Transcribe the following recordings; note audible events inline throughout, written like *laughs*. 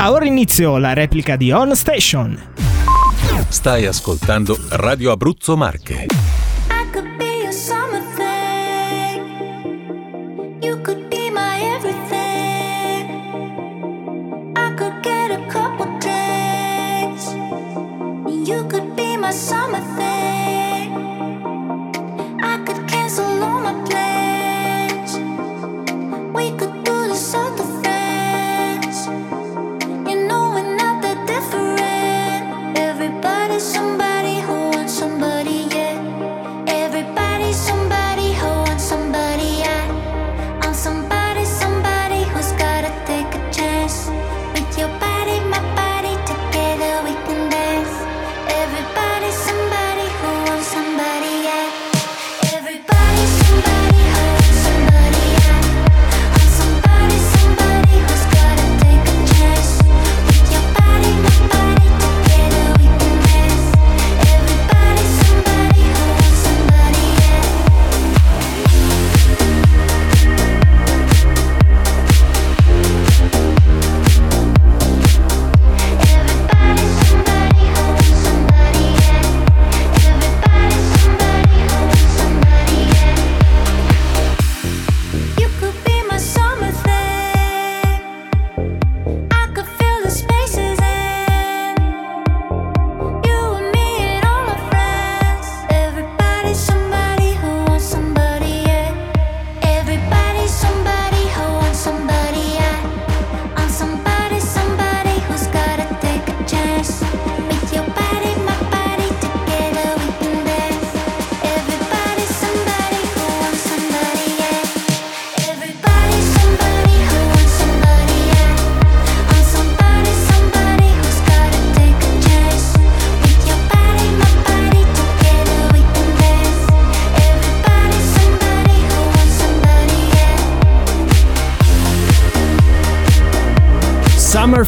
Ha ora inizio la replica di On Station. Stai ascoltando Radio Abruzzo Marche.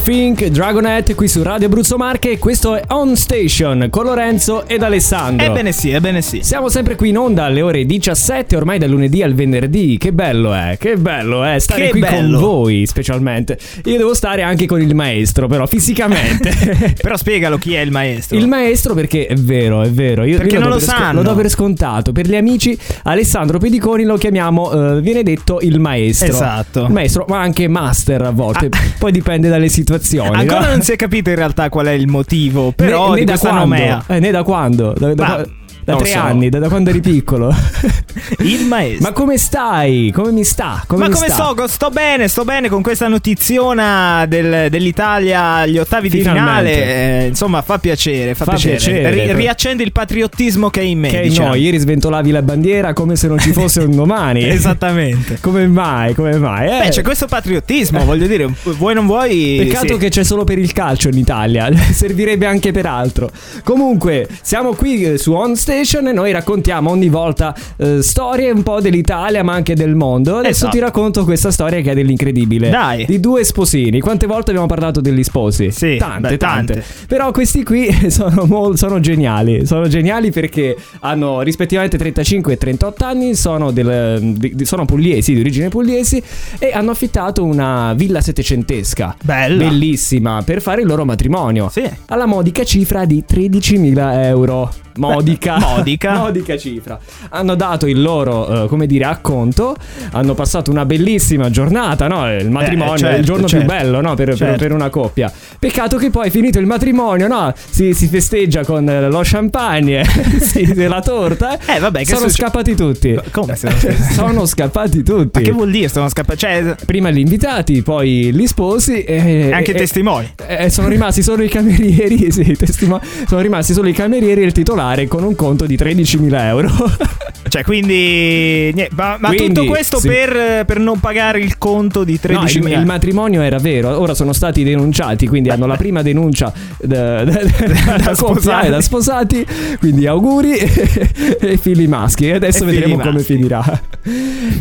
Fink, Dragonette qui su Radio Abruzzo Marche. Questo è On Station con Lorenzo ed Alessandro. Ebbene sì, ebbene sì. Siamo sempre qui in onda alle ore 17, ormai dal lunedì al venerdì. Che bello è, che bello è stare Che qui bello. con voi, specialmente. Io devo stare anche con il maestro, però fisicamente. *laughs* Però spiegalo chi è il maestro. Il maestro perché è vero, è vero. Io, Perché io non lo sco- sanno. lo do per scontato. Per gli amici, Alessandro Pediconi lo chiamiamo, eh, viene detto il maestro. Esatto. Il maestro, ma anche master a volte. Poi dipende dalle situazioni. Ancora no? non si è capito in realtà qual è il motivo, però né, di né da questa quando? nomea. Eh, né da quando? Da, da- Ma, da non tre so. anni, da, da quando eri piccolo. *laughs* Il maestro. Ma come stai? Come mi sta? Come Ma mi come sta? sto? Sto bene, sto bene con questa notiziona del- dell'Italia agli ottavi di Finalmente. finale. eh, insomma, fa piacere, fa, Fa piacere. Ri- riaccende il patriottismo che è in me. Che diciamo. no, ieri sventolavi la bandiera come se non ci fosse un domani. *laughs* Esattamente. Come mai? Come mai? Eh, Beh, c'è questo patriottismo, voglio dire, vuoi non vuoi. Peccato sì. che c'è solo per il calcio in Italia, *laughs* servirebbe anche per altro. Comunque, siamo qui eh, su On Station e noi raccontiamo ogni volta eh, storie un po' dell'Italia ma anche del mondo. Adesso Esatto. ti racconto questa storia che è dell'incredibile. Dai. Di due sposini. Quante volte abbiamo parlato degli sposi? Sì, tante, beh, tante, tante. Però questi qui *laughs* sono, mol- sono geniali. Sono geniali perché hanno rispettivamente 35 e 38 anni, sono, del- di- sono pugliesi, di origine pugliesi e hanno affittato una villa settecentesca. Bella. Bellissima per fare il loro matrimonio. Sì. Alla modica cifra di 13.000 euro. Modica. *laughs* Modica. modica cifra. Hanno dato il loro, eh, come dire, acconto. Hanno passato una bellissima giornata, no? Il matrimonio certo, è il giorno certo. più bello, no? Per, Certo. per una coppia. Peccato che poi, finito il matrimonio, no? Si, si festeggia con eh, lo champagne, *laughs* sì, e la torta. Eh, vabbè, sono succe- scappati tutti. Come sono scappati? sono scappati tutti. Ma che vuol dire? Sono scappati. Cioè, Prima gli invitati, poi gli sposi e anche i e- testimoni. eh, sono rimasti solo i camerieri, *laughs* sì, i testimo- sono rimasti solo i camerieri e il titolare con un conto di 13.000 euro. *laughs* Cioè, quindi. niente, ma ma Quindi, tutto questo sì. per, per non pagare il conto di 13.000 No, il, il matrimonio era vero, ora sono stati denunciati, quindi hanno la prima denuncia *laughs* da, da, da, da sposati. da sposati, quindi auguri *laughs* e figli maschi. E adesso E vedremo come maschi. finirà.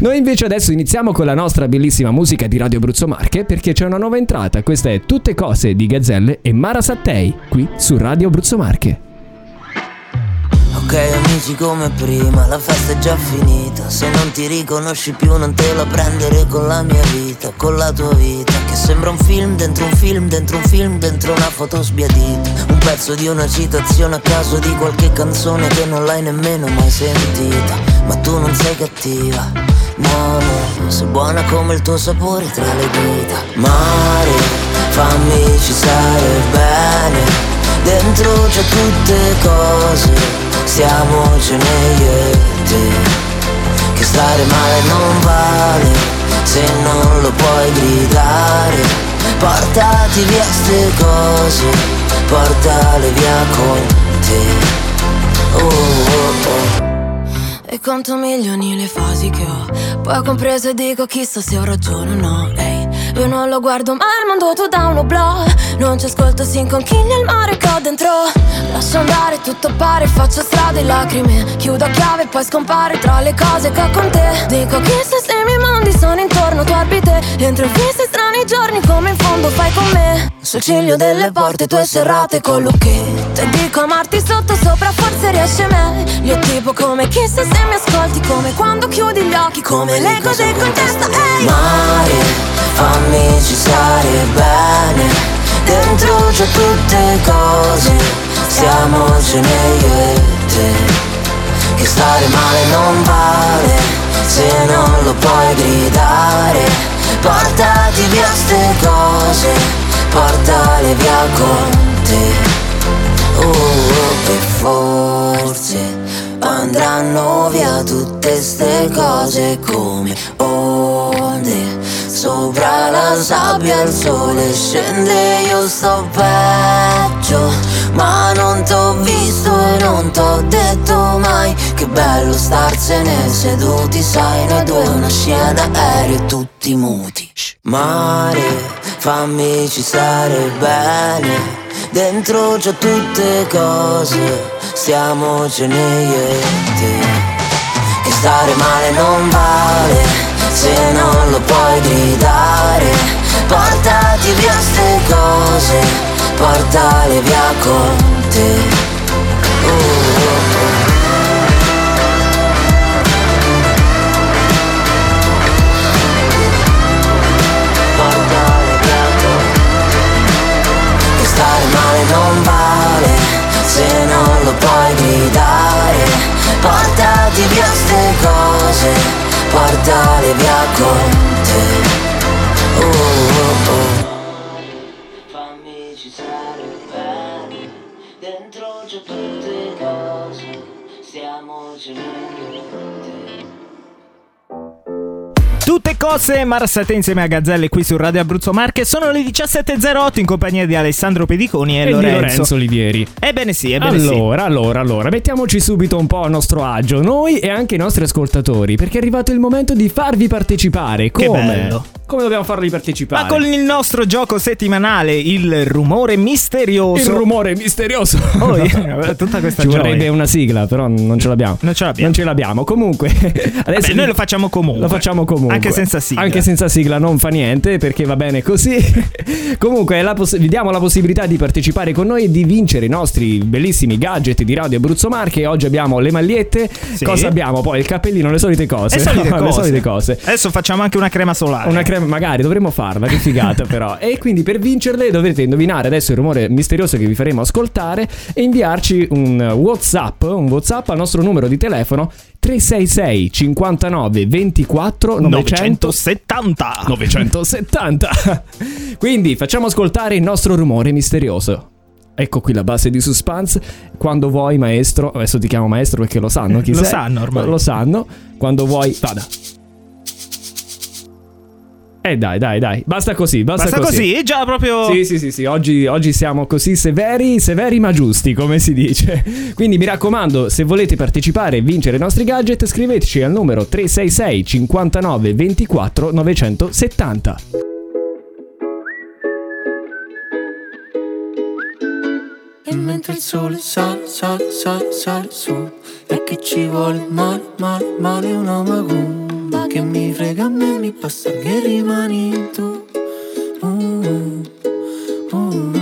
Noi invece adesso iniziamo con la nostra bellissima musica di Radio Abruzzo Marche perché c'è una nuova entrata. Questa è Tutte cose di Gazzelle e Mara Sattei qui su Radio Abruzzo Marche. Ok amici come prima, la festa è già finita. Se non ti riconosci più non te la prendere con la mia vita Con la tua vita. Che sembra un film dentro un film dentro un film dentro una foto sbiadita. Un pezzo di una citazione a caso di qualche canzone che non l'hai nemmeno mai sentita. Ma tu non sei cattiva. No, no, sei buona come il tuo sapore tra le dita. Mare, fammi ci stare bene. Dentro c'è tutte cose, e te. Che stare male non vale, se non lo puoi gridare. Portati via ste cose, portale via con te. Oh oh oh. E conto milioni le fasi che ho. Poi ho compreso e dico chissà se ho ragione o no. Ehi, io non lo guardo ma mondo tu da un oblò Non ci ascolto si inconchiglia il mare che ho dentro. Lascio andare tutto pare faccio strade e lacrime. Chiudo a chiave e poi scompare tra le cose che ho con te. Dico chissà se i miei mondi sono intorno tu orbite Entro in fisse strani giorni come in fondo fai con me. Sul ciglio delle porte tue serrate con l'occhetto E dico amarti sotto sopra forse riesce meglio Tipo come chissà se mi ascolti Come quando chiudi gli occhi Come le cose in testa ehi! Mare, fammi ci stare bene. Dentro c'è tutte cose Stiamocene io e te. Che stare male non vale Se non lo puoi gridare. Portati via ste cose Portale via con te. Oh, oh, e forse andranno via tutte ste cose come onde Sopra la sabbia il sole scende, io sto peggio. Ma non t'ho visto e non t'ho detto mai Che bello starsene seduti, sai Noi due una scena d'aereo tutti muti. Mare, fammi ci stare bene. Dentro c'ho tutte cose, stiamocene io e te Che stare male non vale, se non lo puoi gridare. Portati via ste cose, portale via con te. Portale via con che stare male non vale se non lo puoi gridare. Portati via ste cose portale via con te oh, oh, oh. fammi ci stare bene dentro c'è tutte cose. Stiamocene io Tutte cose Marsate insieme a Gazzelle qui su Radio Abruzzo Marche sono le 17.08 in compagnia di Alessandro Pediconi e, E Lorenzo. Lorenzo Olivieri. Ebbene sì, ebbene sì. allora, allora, allora, mettiamoci subito un po' a nostro agio, noi e anche i nostri ascoltatori, perché è arrivato il momento di farvi partecipare. Come? bello. Come dobbiamo farli partecipare? Ma con il nostro gioco settimanale, il rumore misterioso. il rumore misterioso. Oh, *laughs* yeah, tutta questa Ci gioia. vorrebbe una sigla, però non ce l'abbiamo. Non ce l'abbiamo. Non ce l'abbiamo. Comunque, *laughs* adesso Vabbè, noi lo facciamo comunque. Lo facciamo comunque. Anche senza sigla. Anche senza sigla non fa niente perché va bene così. *laughs* comunque, poss- vi diamo la possibilità di partecipare con noi e di vincere i nostri bellissimi gadget di Radio Abruzzo Marche. Oggi abbiamo le magliette. Sì. Cosa abbiamo? Poi il cappellino, le solite cose. Le solite *laughs* No, cose. le solite cose. Adesso facciamo anche una crema solare. Una crema, magari dovremmo farla, che figata però. *laughs* E quindi per vincerle dovrete indovinare adesso il rumore misterioso che vi faremo ascoltare e inviarci un WhatsApp, un WhatsApp al nostro numero di telefono 366 59 24 900 970. 970. Quindi facciamo ascoltare il nostro rumore misterioso. Ecco qui la base di suspense. Quando vuoi, maestro. Adesso ti chiamo maestro perché lo sanno chi Lo sei. sanno ormai. Lo sanno. Quando vuoi, vada. Eh dai, dai, dai. Basta così, basta, Basta così? Già proprio... Sì, sì, sì, sì. Oggi, oggi siamo così severi, severi ma giusti, come si dice. *laughs* Quindi mi raccomando, se volete partecipare e vincere i nostri gadget, scriveteci al numero 366 59 24 970. E mentre il sole sale, sale, sale, sale su E che ci vuole male, male, male una macumba Che mi frega a me, mi passa che rimani tu Uh, uh, uh.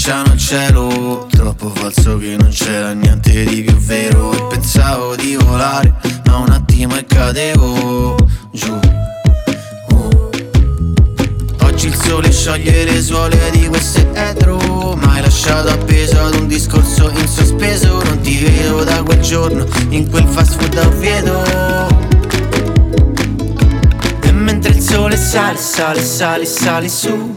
abbracciano al cielo Troppo falso che non c'era niente di più vero. E pensavo di volare ma un attimo e cadevo giù. Oh. Oggi il sole scioglie le suole di questo etro. Ma lasciato appeso ad un discorso in sospeso. Non ti vedo da quel giorno in quel fast food a Oviedo e mentre il sole sale, sale, sale, sale su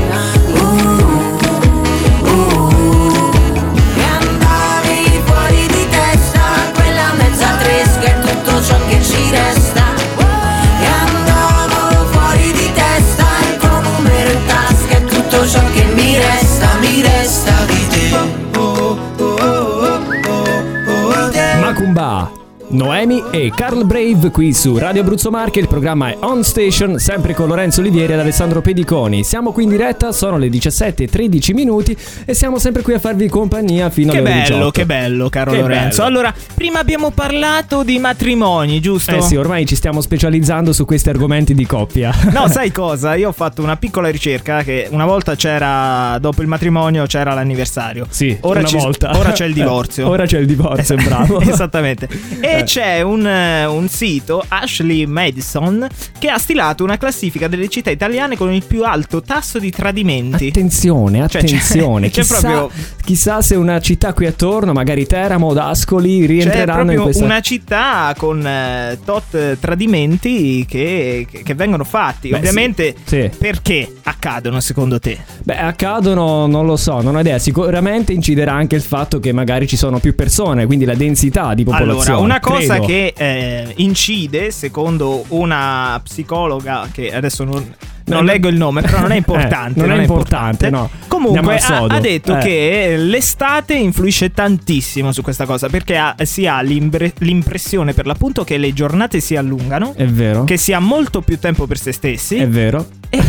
Noemi e Carl Brave qui su Radio Abruzzo Marche, il programma è On Station, sempre con Lorenzo Olivieri ed Alessandro Pediconi. Siamo qui in diretta, sono le 17.13 minuti e siamo sempre qui a farvi compagnia fino Che alle bello, 18. che bello, caro Che Lorenzo. bello. Allora, prima abbiamo parlato di matrimoni, giusto? Eh sì, ormai ci stiamo specializzando su questi argomenti di coppia. *laughs* No, sai *laughs* cosa? Io ho fatto una piccola ricerca che una volta c'era, dopo il matrimonio c'era l'anniversario. Sì, ora, una volta. ora c'è il *laughs* divorzio. Ora c'è il divorzio, bravo. Esattamente. E C'è un, eh, un sito, Ashley Madison, che ha stilato una classifica delle città italiane con il più alto tasso di tradimenti. Attenzione, Cioè, c'è- attenzione. *laughs* c'è chissà, proprio- chissà se una città qui attorno, magari Teramo o Ascoli, rientreranno in questa... una città con eh, tot eh, tradimenti che, che- che vengono fatti. Beh, Ovviamente, sì, sì. perché accadono secondo te? Beh, accadono, non lo so, non ho idea. Sicuramente inciderà anche il fatto che magari ci sono più persone, quindi la densità di popolazione. Allora, una cosa credo. che eh, incide, secondo una psicologa, che adesso non, non No, leggo il nome, però non è *laughs* importante. Eh, non è importante, no. Comunque, ha, ha detto Eh. che l'estate influisce tantissimo su questa cosa perché ha- si ha l'imbre- l'impressione, per l'appunto, che le giornate si allungano, È vero. che si ha molto più tempo per se stessi. È vero. *laughs* e,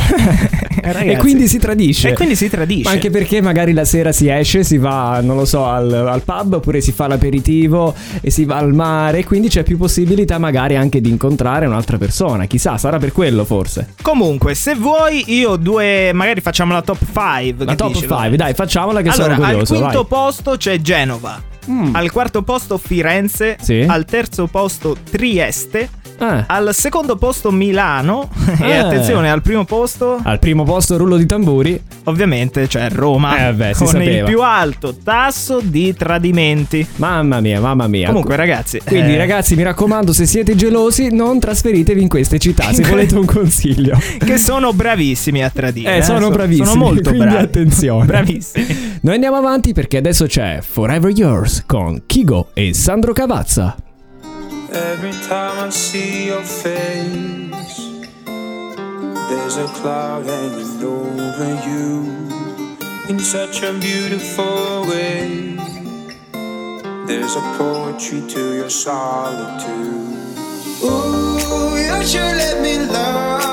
ragazzi, e quindi si tradisce. e quindi si tradisce. Anche perché magari la sera si esce, si va, non lo so, al, al pub oppure si fa l'aperitivo e si va al mare, e quindi c'è più possibilità magari anche di incontrare un'altra persona. Chissà, sarà per quello forse. Comunque, se vuoi, io due. Magari facciamo la top 5. La top 5, dai, facciamola che allora, sono al curioso. quinto vai. posto c'è Genova. Mm. Al quarto posto Firenze. Sì. Al terzo posto Trieste. Ah. Al secondo posto Milano *laughs* e Eh. attenzione al primo posto Al primo posto rullo di tamburi. ovviamente c'è Roma Eh, beh, si con il sapeva. più alto tasso di tradimenti. Mamma mia, mamma mia. Comunque ragazzi, Quindi eh, ragazzi mi raccomando se siete gelosi non trasferitevi in queste città se volete un consiglio. *laughs* che sono bravissimi a tradire. Eh, sono So- bravissimi, Sono molto quindi bravi. attenzione. *laughs* Bravissimi. Noi andiamo avanti perché adesso c'è Forever Yours con Kigo e Sandro Cavazza. Every time I see your face, there's a cloud hanging over you in such a beautiful way. There's a poetry to your solitude. Ooh, you should let me love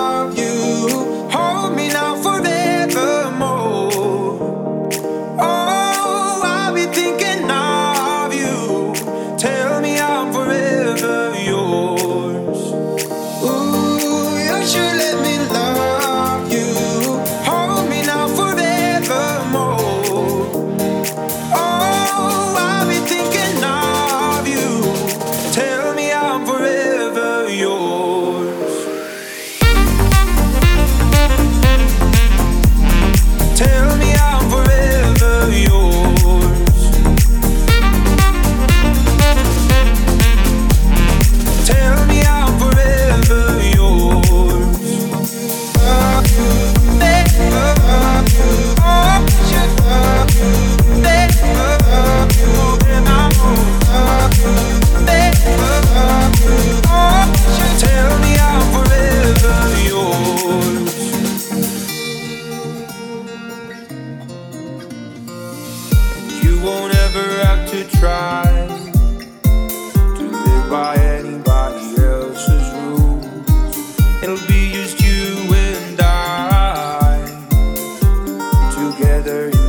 together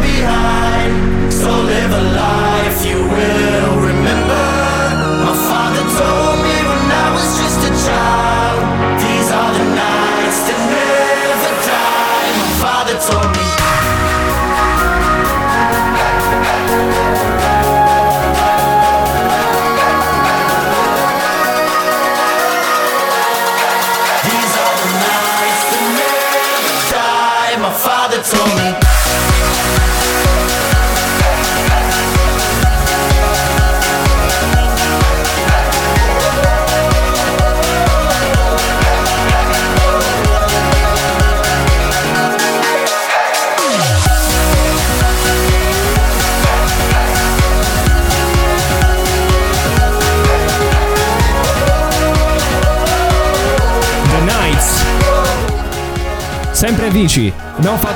behind. So live a life you will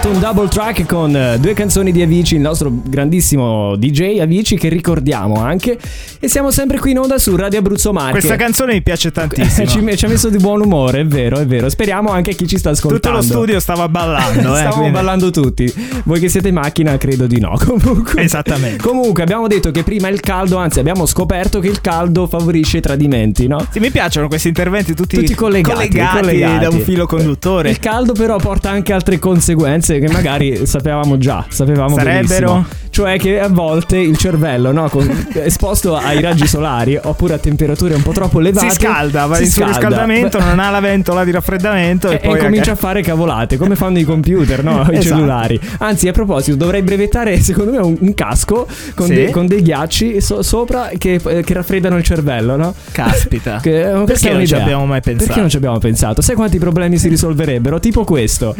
Fatto un double track con eh, due canzoni di Avicii, il nostro grandissimo DJ Avicii che ricordiamo anche. E siamo sempre qui in onda su Radio Abruzzo Marche. Questa canzone mi piace *laughs* tantissimo. ci, ci ha messo di buon umore, è vero, è vero. Speriamo anche chi ci sta ascoltando. Tutto lo studio stava ballando, *laughs* eh, Stavamo quindi- ballando tutti. Voi che siete in macchina, credo di no. *laughs* Comunque. Esattamente. Comunque, abbiamo detto che prima il caldo, anzi, abbiamo scoperto che il caldo favorisce i tradimenti, no? Sì, mi piacciono questi interventi tutti, Tutti collegati, collegati. da un filo conduttore. Il caldo però porta anche altre conseguenze che magari sapevamo già, sapevamo Sarebbero? benissimo. Cioè che a volte il cervello, no, con- *laughs* esposto ai raggi solari oppure a temperature un po' troppo elevate, Si scalda, va si in scalda. surriscaldamento, non ha la ventola di raffreddamento e, E, e poi comincia a fare cavolate come fanno i computer, no? *laughs* I Esatto. cellulari. Anzi, a proposito, dovrei brevettare, secondo me, un, un casco con, Sì? dei, con dei ghiacci so- sopra che, che raffreddano il cervello, no? Caspita. *laughs* Che, eh, Perché non ci abbiamo mai pensato? Perché non ci abbiamo pensato? Sai quanti problemi si risolverebbero? Tipo questo.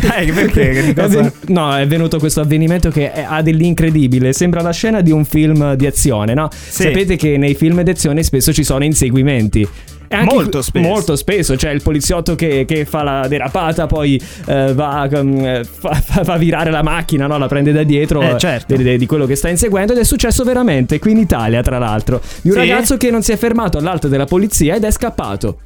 Dai, perché? Che cosa- no, è venuto questo avvenimento che ha dell'incredibile. Sembra la scena di un film di azione, no? Sapete che nei film di azione spesso ci sono inseguimenti. Molto spesso. Molto spesso, cioè il poliziotto che, che fa la derapata, poi eh, va, um, fa, fa- fa virare la macchina, no? la prende da dietro eh, certo. di, di quello che sta inseguendo. Ed è successo veramente qui in Italia, tra l'altro, di un Sì? ragazzo che non si è fermato all'alto della polizia ed è scappato.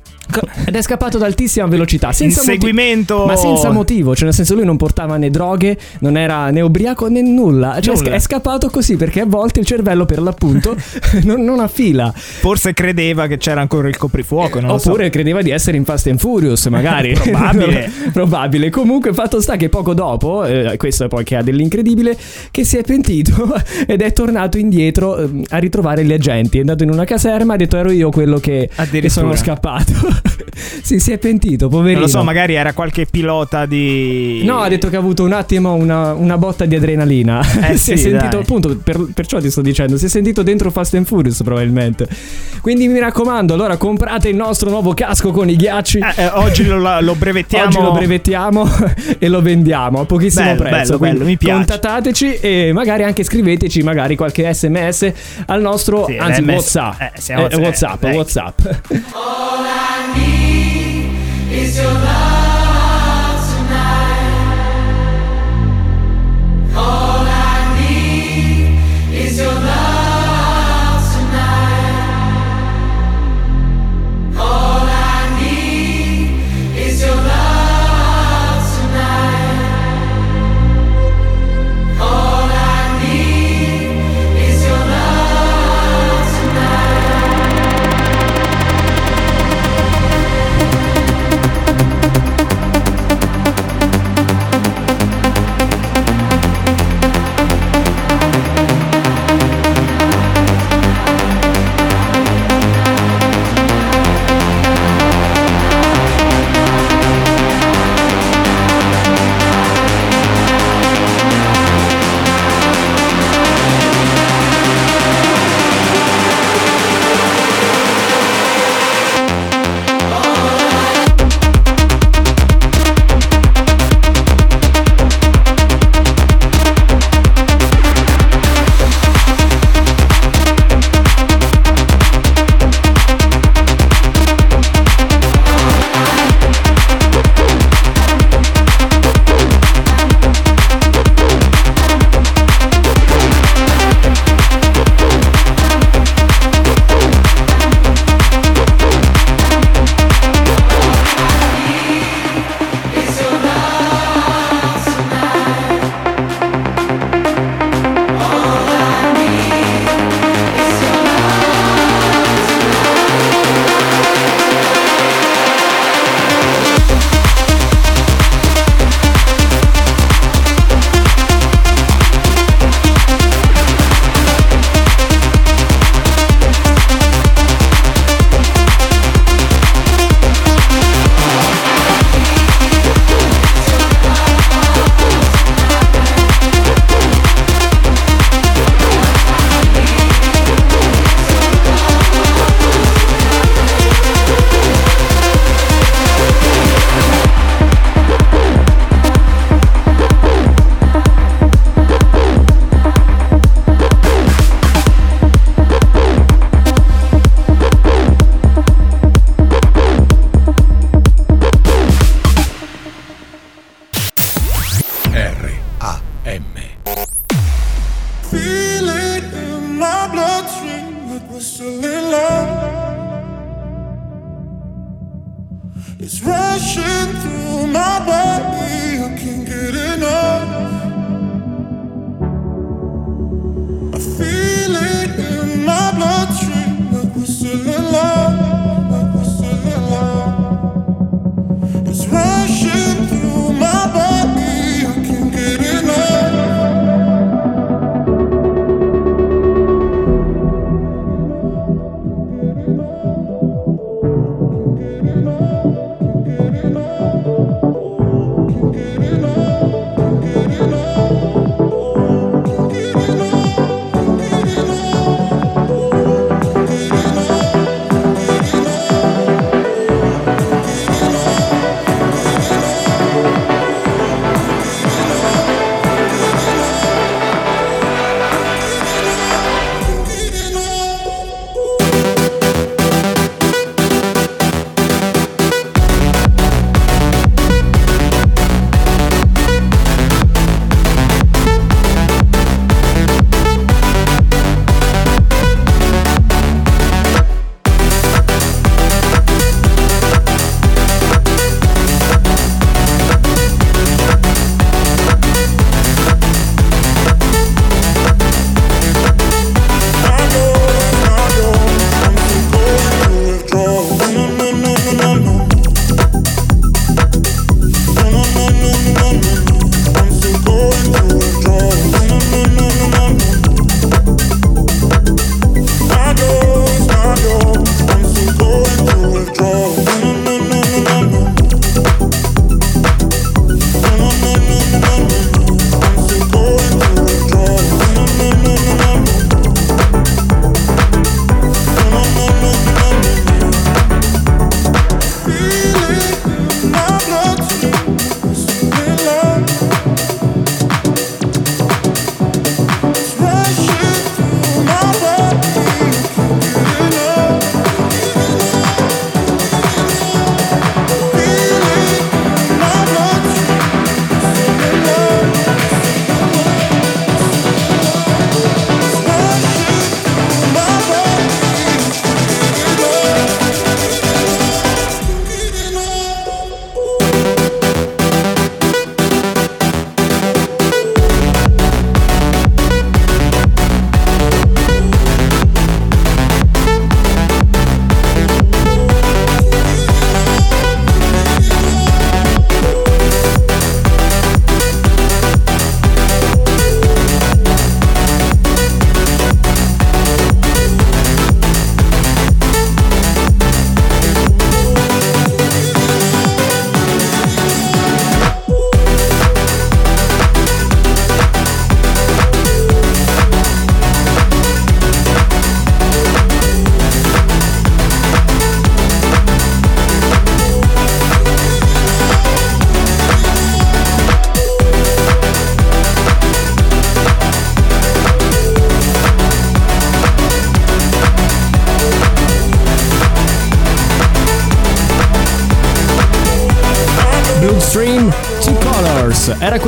Ed è scappato ad altissima velocità. Senza motivo. Inseguimento. Ma senza motivo, cioè nel senso lui non portava né droghe, non era né ubriaco né nulla. Cioè Nulla. è scappato così perché a volte il cervello per l'appunto *laughs* non, non affila. Forse credeva che c'era ancora il coprifuoco, lo so. Oppure credeva di essere in Fast and Furious, magari. *laughs* Probabile. *laughs* Probabile. Comunque, fatto sta che poco dopo, eh, questo è poi che ha dell'incredibile, che si è pentito ed è tornato indietro eh, a ritrovare gli agenti. È andato in una caserma, ha detto ero io quello che, che sono scappato. *laughs* sì, si è pentito, poverino. Non lo so, magari era qualche pilota di. No, ha detto che ha avuto un attimo una, una botta di adrenalina. Eh *laughs* si è sì, sentito, dai. appunto, per- perciò ti sto dicendo, si è sentito dentro Fast and Furious probabilmente. Quindi mi raccomando, allora comprate il nostro nuovo casco con i ghiacci. Eh, eh, oggi lo, lo brevettiamo. Oggi lo brevettiamo *laughs* e lo vendiamo a pochissimo Bello, prezzo. bello, bello, mi piace. Contattateci e magari anche scriveteci magari qualche sms al nostro, Sì, anzi WhatsApp. eh, siamo- Eh, WhatsApp, eh, dai. WhatsApp. Is your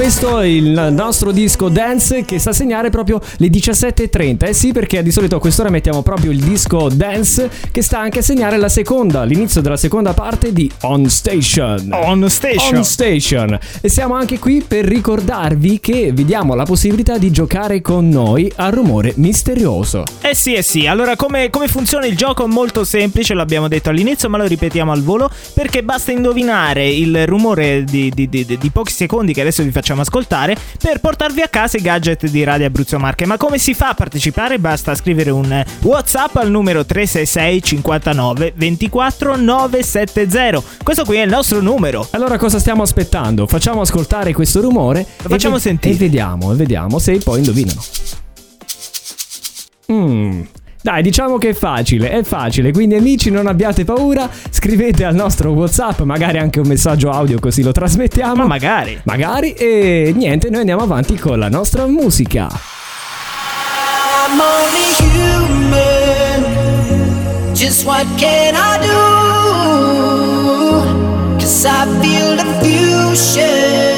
questo il nostro disco dance che sta a segnare proprio le 17.30. Eh sì, perché di solito a quest'ora mettiamo proprio il disco dance che sta anche a segnare la seconda, l'inizio della seconda parte di On Station. On Station. On Station. E siamo anche qui per ricordarvi che vi diamo la possibilità di giocare con noi al rumore misterioso. Eh sì, eh sì. Allora, come, come funziona il gioco? Molto semplice, l'abbiamo detto all'inizio, ma lo ripetiamo al volo. Perché basta indovinare il rumore di, di- di- di pochi secondi che adesso vi facciamo ascoltare per portarvi a casa i gadget di Radio Abruzzo Marche. Ma come si fa a partecipare? Basta scrivere un WhatsApp al numero 366 59 24 970. Questo qui è il nostro numero. Allora cosa stiamo aspettando? Facciamo ascoltare questo rumore Lo facciamo e, sentire. E vediamo, e vediamo se poi indovinano. Mm. Dai, diciamo che è facile, è facile, quindi amici non abbiate paura, scrivete al nostro WhatsApp, magari anche un messaggio audio così lo trasmettiamo. Ma magari. Magari e niente, noi andiamo avanti con la nostra musica. I'm only human. Just what can I do? Cause I feel the fusion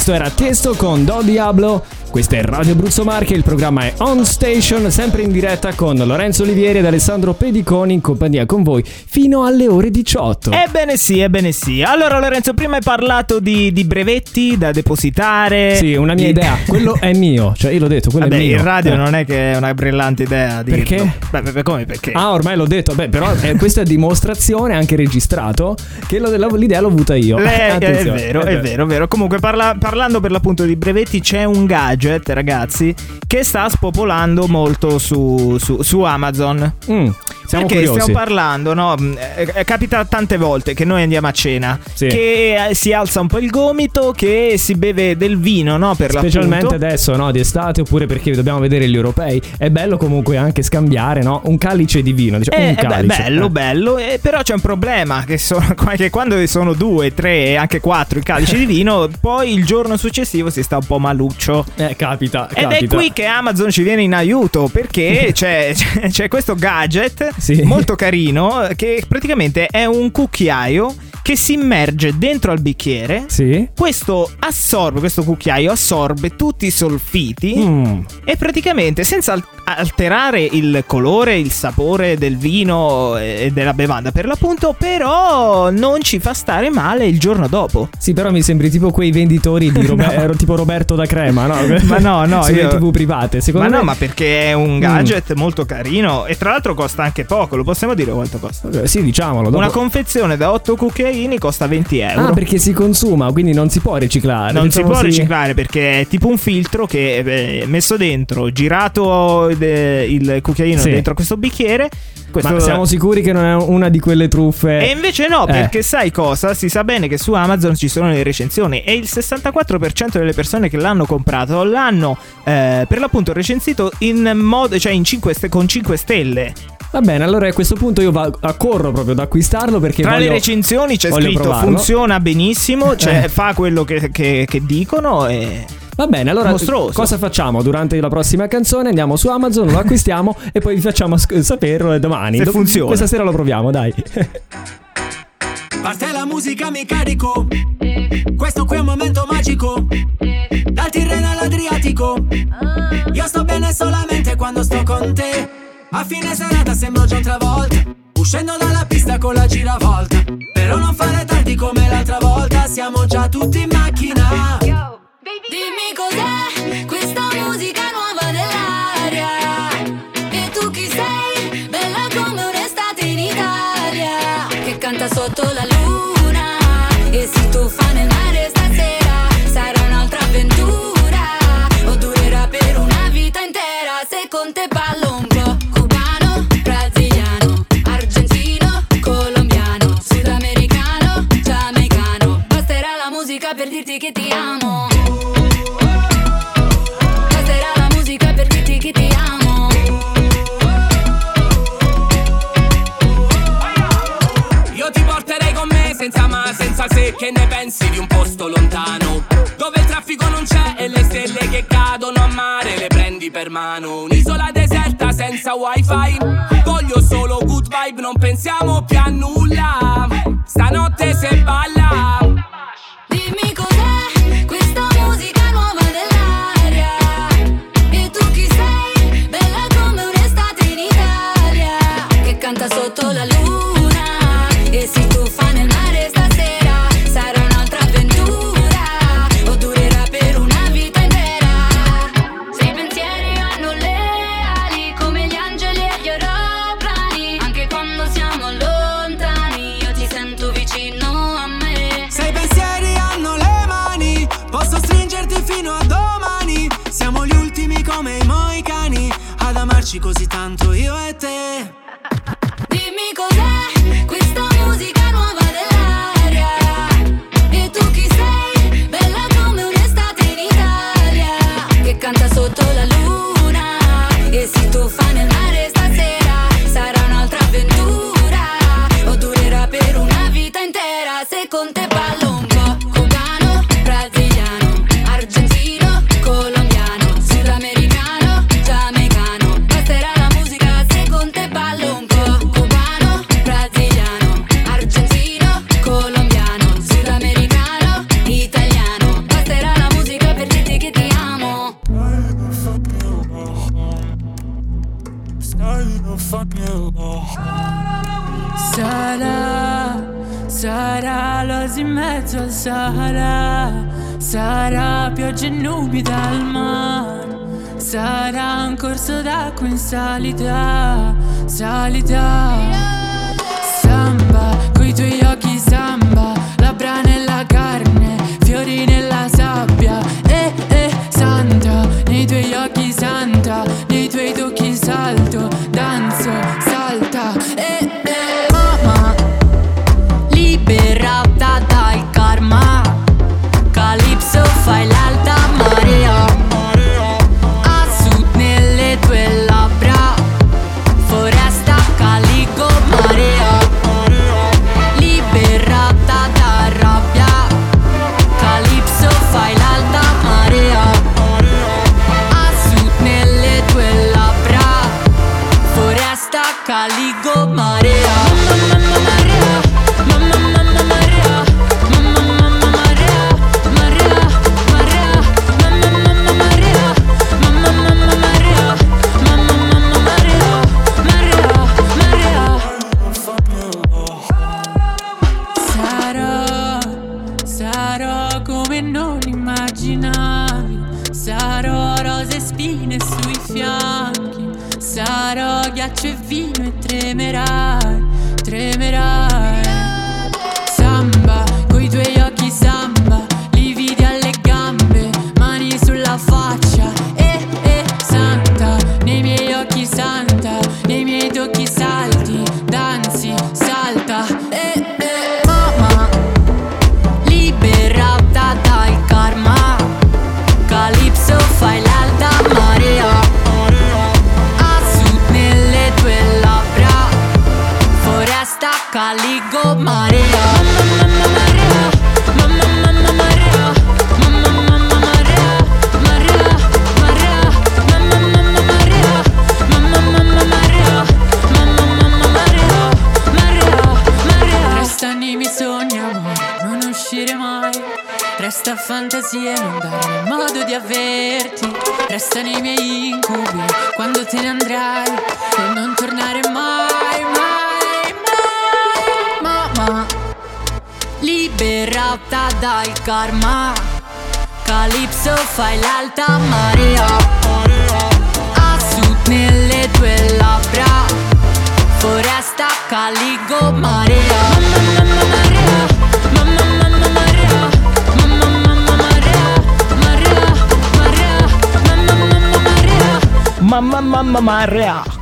Questo era Testo con Do Diablo. Questa è Radio Abruzzo Marche, il programma è On Station, sempre in diretta con Lorenzo Olivieri ed Alessandro Pediconi in compagnia con voi fino alle ore 18. Ebbene sì, ebbene sì. Allora Lorenzo, prima hai parlato di, di brevetti da depositare. Sì, una mia di- idea. Quello è mio, cioè io l'ho detto, quello Vabbè, è mio. in radio Eh. non è che è una brillante idea dirlo. Perché? Beh, beh, come perché? Ah, ormai l'ho detto, beh, però eh, questa è dimostrazione anche registrato che l'idea l'ho avuta io. *laughs* Le- è vero, eh, è vero, è vero. Comunque, parla- parlando per l'appunto di brevetti, c'è un gadget, ragazzi, che sta spopolando molto su, su- su Amazon. Mm, siamo Perché curiosi. stiamo parlando, no? Mm, eh, capita tante volte che noi andiamo a cena, Sì. che eh, si alza un po' il gomito, che si beve del vino, no? Per Specialmente l'appunto. adesso, no, di estate, oppure perché dobbiamo vedere gli europei. È bello comunque anche scambiare, no? Un calice di vino, diciamo, Eh, un eh, beh, calice. bello, Eh. bello, eh, però c'è un problema che, sono, *laughs* che quando sono due, tre e anche quattro i calici di vino, poi il giorno successivo si sta un po' maluccio. Eh, capita, Ed è capita. qui che Amazon ci viene in aiuto perché *laughs* c'è, c'è- c'è questo gadget Sì. molto carino che praticamente è un cucchiaio che si immerge dentro al bicchiere. Sì? Questo assorbe, questo cucchiaio assorbe tutti i solfiti Mm. e praticamente senza al- alterare il colore, il sapore del vino e della bevanda per l'appunto, però non ci fa stare male il giorno dopo. Sì, però mi sembri tipo quei venditori di *laughs* Robe- No. tipo Roberto da Crema, no? *laughs* Ma no, no, Sulle io- tv private. Secondo ma me... no, ma perché è Mm. un gadget molto carino e tra l'altro costa anche poco, lo possiamo dire quanto costa? Sì, diciamolo. dopo- Una confezione da 8 cucchiaini costa 20 euro. Ah, perché si consuma, quindi non si può riciclare. non si Pensavo può riciclare perché è tipo un filtro che è messo dentro, girato eh, il cucchiaino Sì. dentro questo bicchiere. Questo Ma siamo sicuri che non è una di quelle truffe. E invece no, Eh. perché sai cosa? Si sa bene che su Amazon ci sono le recensioni e il 64% delle persone che l'hanno comprato l'hanno eh, per l'appunto recensito in modo, cioè in 5 ste- con 5 stelle. Va bene, allora a questo punto io va- accorro proprio ad acquistarlo perché Tra voglio... le recensioni c'è scritto provarlo. funziona benissimo, cioè Eh. fa quello che, che- che dicono e... Va bene, allora Mostruoso. cosa facciamo? Durante la prossima canzone andiamo su Amazon, lo acquistiamo *laughs* e poi vi facciamo sc- saperlo domani. Se Do- funziona. Questa sera lo proviamo, dai. Parte la musica, mi carico. Questo qui è un momento magico. Dal Tirreno all'Adriatico. Io sto bene solamente quando sto con te. A fine serata sembro già un'altra volta. Uscendo dalla pista con la giravolta. Però non fare tardi come l'altra volta. Siamo già tutti in macchina. Dimmi cos'è Per mano. Un'isola deserta senza wifi. Voglio solo good vibe, non pensiamo più a nulla. Stanotte se balla Amarci così tanto io e te in salita, salita. Liberata dal karma. Calypso fai l'alta marea. A sud nelle tue labbra. Foresta caligo marea. Mamma marea, mamma mamma marea, mamma mamma marea, marea, marea, mamma mamma marea. Mamma mamma marea.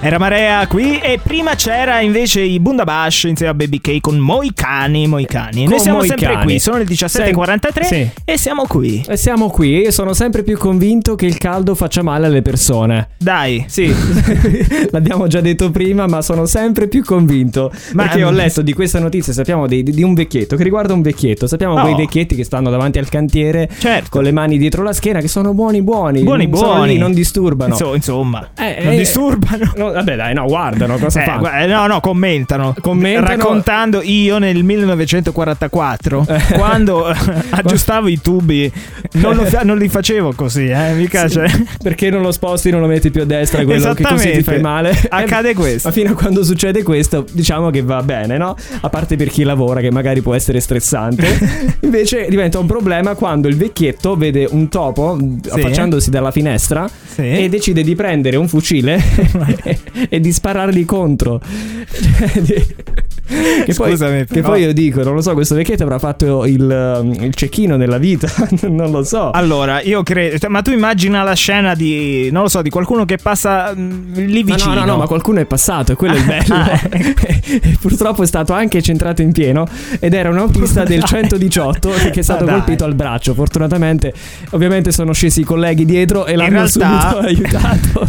Era Marea qui e prima c'era invece i Bundabash insieme a Baby K con Moicani, Moicani. Noi Con siamo Moicani. sempre qui, sono le 17.43 Sì. e siamo qui. E siamo qui e sono sempre più convinto che il caldo faccia male alle persone. Dai. Sì, *laughs* l'abbiamo già detto prima, ma sono sempre più convinto. Ma- perché ho letto di questa notizia, sappiamo di, di un vecchietto che riguarda un vecchietto. Sappiamo Oh. quei vecchietti che stanno davanti al cantiere Certo. con le mani dietro la schiena, che sono buoni, buoni. Buoni, buoni. non disturbano. Inso- insomma, Eh, non eh, disturbano. No, vabbè, dai, no, guardano cosa Eh, fanno. eh, no, no, commentano. Commentano- Raccontando io nel 1944, Eh. quando *laughs* eh, aggiustavo i tubi, non, fa- non li facevo così, eh, mica cioè. Perché non lo sposti, non lo metti più a destra, quello che così ti fai male. Accade Eh, questo. Ma fino a quando succede questo, diciamo che va bene, no? A parte per chi lavora, che magari può essere stressante. *laughs* Invece diventa un problema quando il vecchietto vede un topo Sì. affacciandosi dalla finestra Sì. e decide di prendere un fucile *laughs* *laughs* e, di sparargli contro. *laughs* Che poi, Scusami, che poi io dico, non lo so, questo vecchietto avrà fatto il, um, il cecchino nella vita, *laughs* non lo so. Allora, io credo. cioè, Ma tu immagina la scena di. Non lo so, di qualcuno che passa mm, lì vicino. no, no, no, ma qualcuno è passato, e quello è il *laughs* bello. Ah, *laughs* Purtroppo è stato anche centrato in pieno ed era un autista del 118 che è stato dai. colpito al braccio. Fortunatamente, ovviamente sono scesi i colleghi dietro e l'hanno realtà- subito aiutato.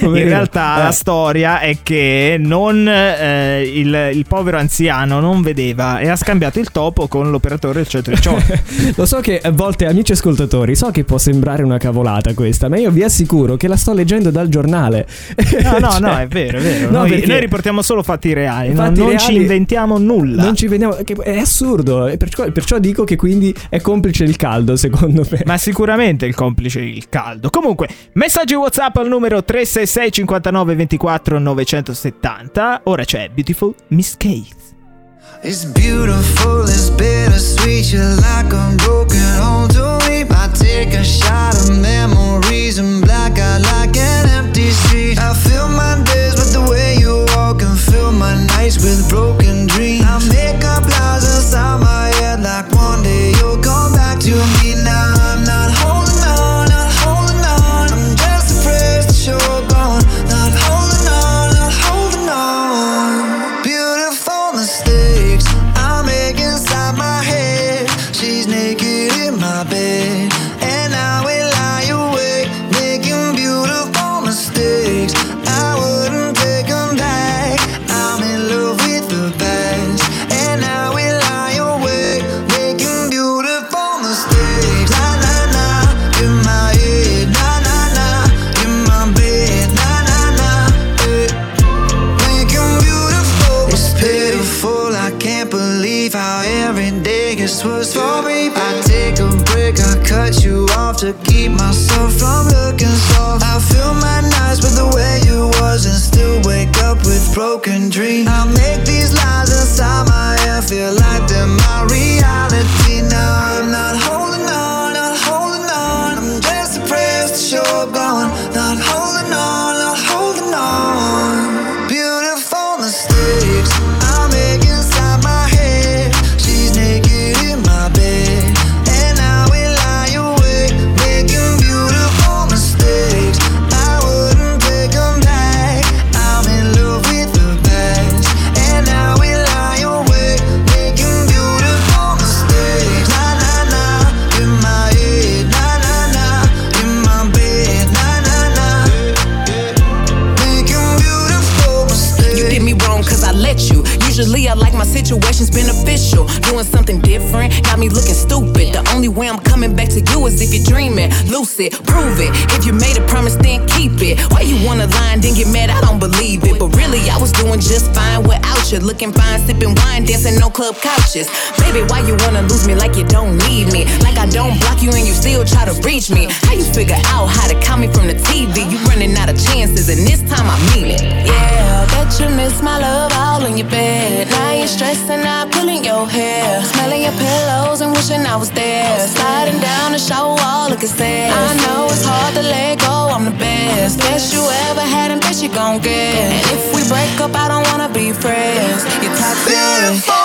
In realtà Eh. la storia è che non eh, il, il povero povero anziano non vedeva e ha scambiato il topo con l'operatore del *laughs* 118. Lo so che a volte, amici ascoltatori, so che può sembrare una cavolata questa, ma io vi assicuro che la sto leggendo dal giornale. No, no, *laughs* Cioè- no, è vero, è vero. No, noi, noi riportiamo solo fatti reali, no? Fatti non ci reali- inventiamo nulla. Non ci che è assurdo, perciò, perciò dico che quindi è complice il caldo, secondo me. Ma sicuramente il complice il caldo. Comunque, messaggi WhatsApp al numero 366 59 24 970. Ora c'è Beautiful Miss Kate. It's beautiful, it's bittersweet. You're like a broken to me. I take a shot of memories and black out like an empty street. I fill my days with the way you walk and fill my nights with broken dreams. I make up lies inside my head like one day you'll come back to me. Lucid, prove it. If you made a promise, then keep it. Why you wanna lie and then get mad? I don't believe it. But really, I was doing just fine without you. Looking fine, sipping wine, dancing no club couches. Baby, why you wanna lose me like you don't need me? Like I don't block you and you still try to reach me. How you figure out how to call me from the TV? You running out of chances, and this time I mean it. Yeah, I bet you miss my love all in your bed. Now you're stressing out, pulling your hair, your pillows and wishing I was there. Sliding down the shower wall, looking sad. I know it's hard to let go. I'm the best, best you ever had, and best you gon' get. And if we break up, I don't wanna be friends. You're toxic. Beautiful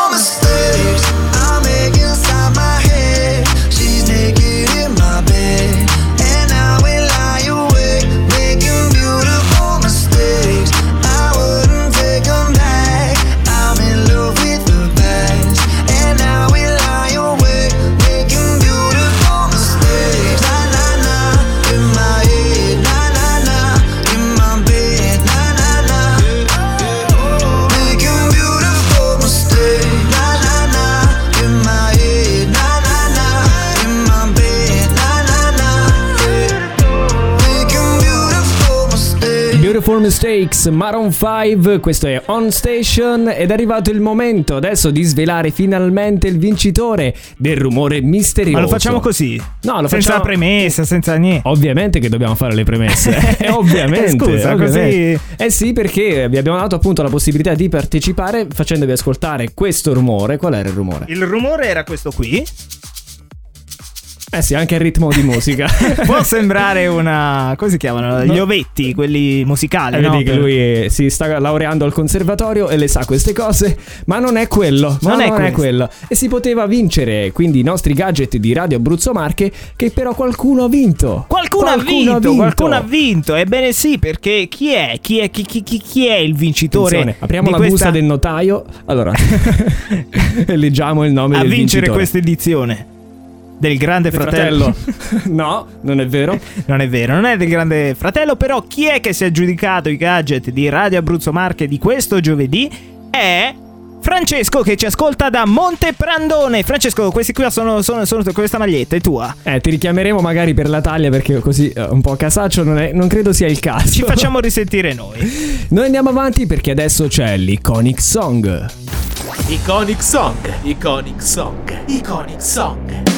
Beautiful Mistakes, Maroon 5, questo è On Station ed è arrivato il momento adesso di svelare finalmente il vincitore del rumore misterioso. Ma lo facciamo così? No, lo senza facciamo premessa, senza niente. Ovviamente che dobbiamo fare le premesse. *laughs* Eh, ovviamente. Scusa, ovviamente. Eh sì, perché vi abbiamo dato appunto la possibilità di partecipare facendovi ascoltare questo rumore. Qual era il rumore? Il rumore era questo qui. Eh sì, anche il ritmo di musica. *laughs* Può *laughs* sembrare una. come si chiamano? Gli No. ovetti, quelli musicali. Eh, no? vedi che lui eh, si sta laureando al conservatorio e le sa queste cose, ma non è quello. Non no, è non è questo. quello. E si poteva vincere quindi i nostri gadget di Radio Abruzzo Marche, che però qualcuno ha vinto. Qualcuno, ha, vinto, qualcuno ha vinto. Ebbene sì, perché chi è? Chi è, chi, chi- chi- chi è il vincitore? Attenzione, apriamo la questa- busta del notaio. Allora, *laughs* leggiamo il nome a del vincere vincitore. questa edizione del Grande Fratello. no, non è vero. *laughs* Non è vero, non è del Grande Fratello, però chi è che si è aggiudicato i gadget di Radio Abruzzo Marche di questo giovedì è Francesco che ci ascolta da Monte Prandone. Francesco, questi qui sono, sono, sono questa maglietta è tua. Eh, ti richiameremo magari per la taglia perché così eh, un po' casaccio non, è- non credo sia il caso. Ci *laughs* facciamo risentire noi. Noi andiamo avanti perché adesso c'è l'Iconic Song. Iconic Song, Iconic Song, Iconic Song.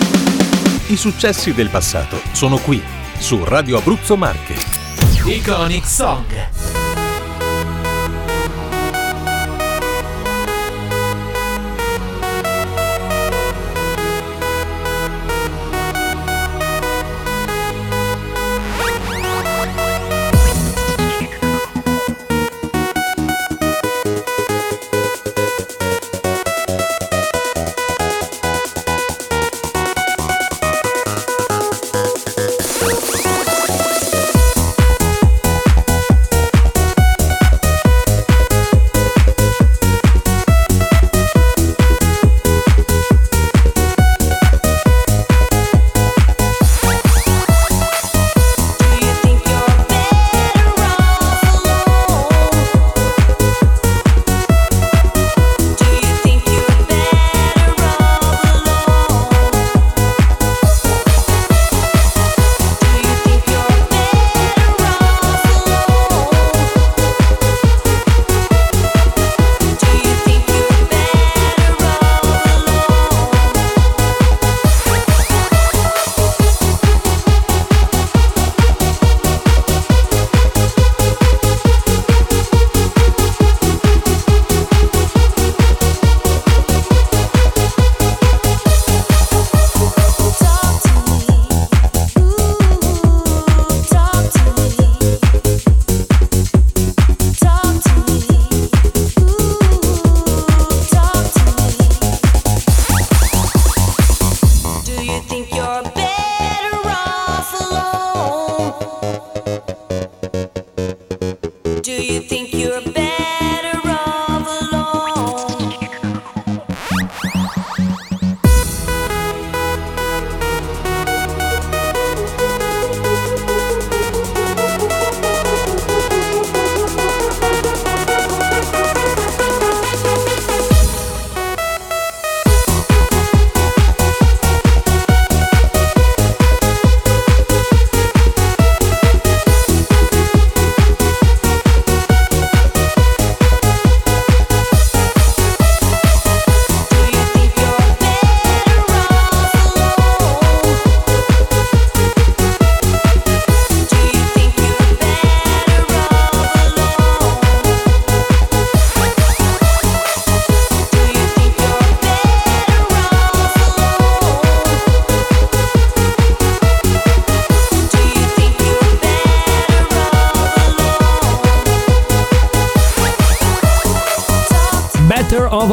I successi del passato sono qui, su Radio Abruzzo Marche. Iconic Song.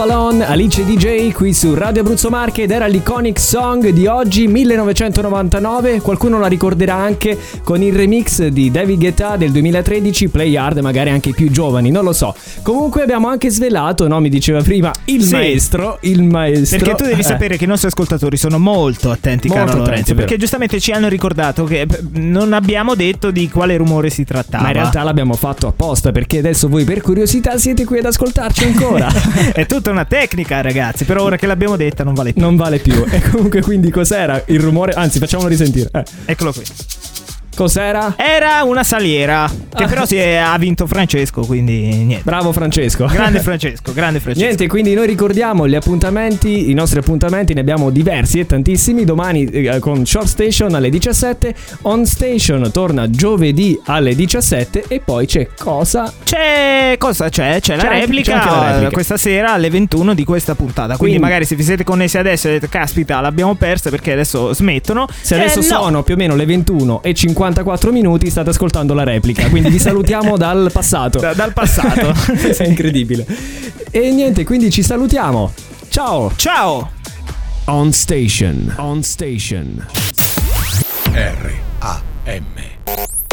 Alone, Alice DJ qui su Radio Abruzzo Marche ed era l'iconic song di oggi 1999, qualcuno la ricorderà anche con il remix di David Guetta del 2013, Play Hard, magari anche i più giovani, non lo so. Comunque abbiamo anche svelato, no, mi diceva prima, il Sì. maestro, il maestro. Perché tu devi Eh. *laughs* sapere che i nostri ascoltatori sono molto attenti, Molto caro attenti, Lorenzo. Perché giustamente ci hanno ricordato che non abbiamo detto di quale rumore si trattava. Ma in realtà l'abbiamo fatto apposta perché adesso voi per curiosità siete qui ad ascoltarci ancora. *laughs* È tutta una tecnica, ragazzi. Però ora che l'abbiamo detta non vale più. non vale più. E comunque quindi cos'era il rumore? Anzi, facciamolo risentire. Eh. Eccolo qui. Cos'era? Era una saliera. Che Ah. però si è- ha vinto Francesco, quindi niente. Bravo Francesco. Grande *laughs* Francesco, grande Francesco. Niente, quindi noi ricordiamo gli appuntamenti, i nostri appuntamenti, ne abbiamo diversi e tantissimi. Domani eh, con Short Station alle 17, On Station torna giovedì alle 17 e poi c'è cosa? C'è cosa c'è? C'è la C'è anche- replica, c'è la replica. eh, questa sera alle 21 di questa puntata. Quindi, Quindi- magari se vi siete connessi adesso e dite caspita, l'abbiamo persa perché adesso smettono. Se Eh, adesso no. sono più o meno le 21 e 54 minuti, state ascoltando la replica. Quindi vi salutiamo *laughs* dal passato. Da- dal passato. *laughs* È incredibile. E niente, quindi ci salutiamo. Ciao. Ciao. On Station. On Station. R A M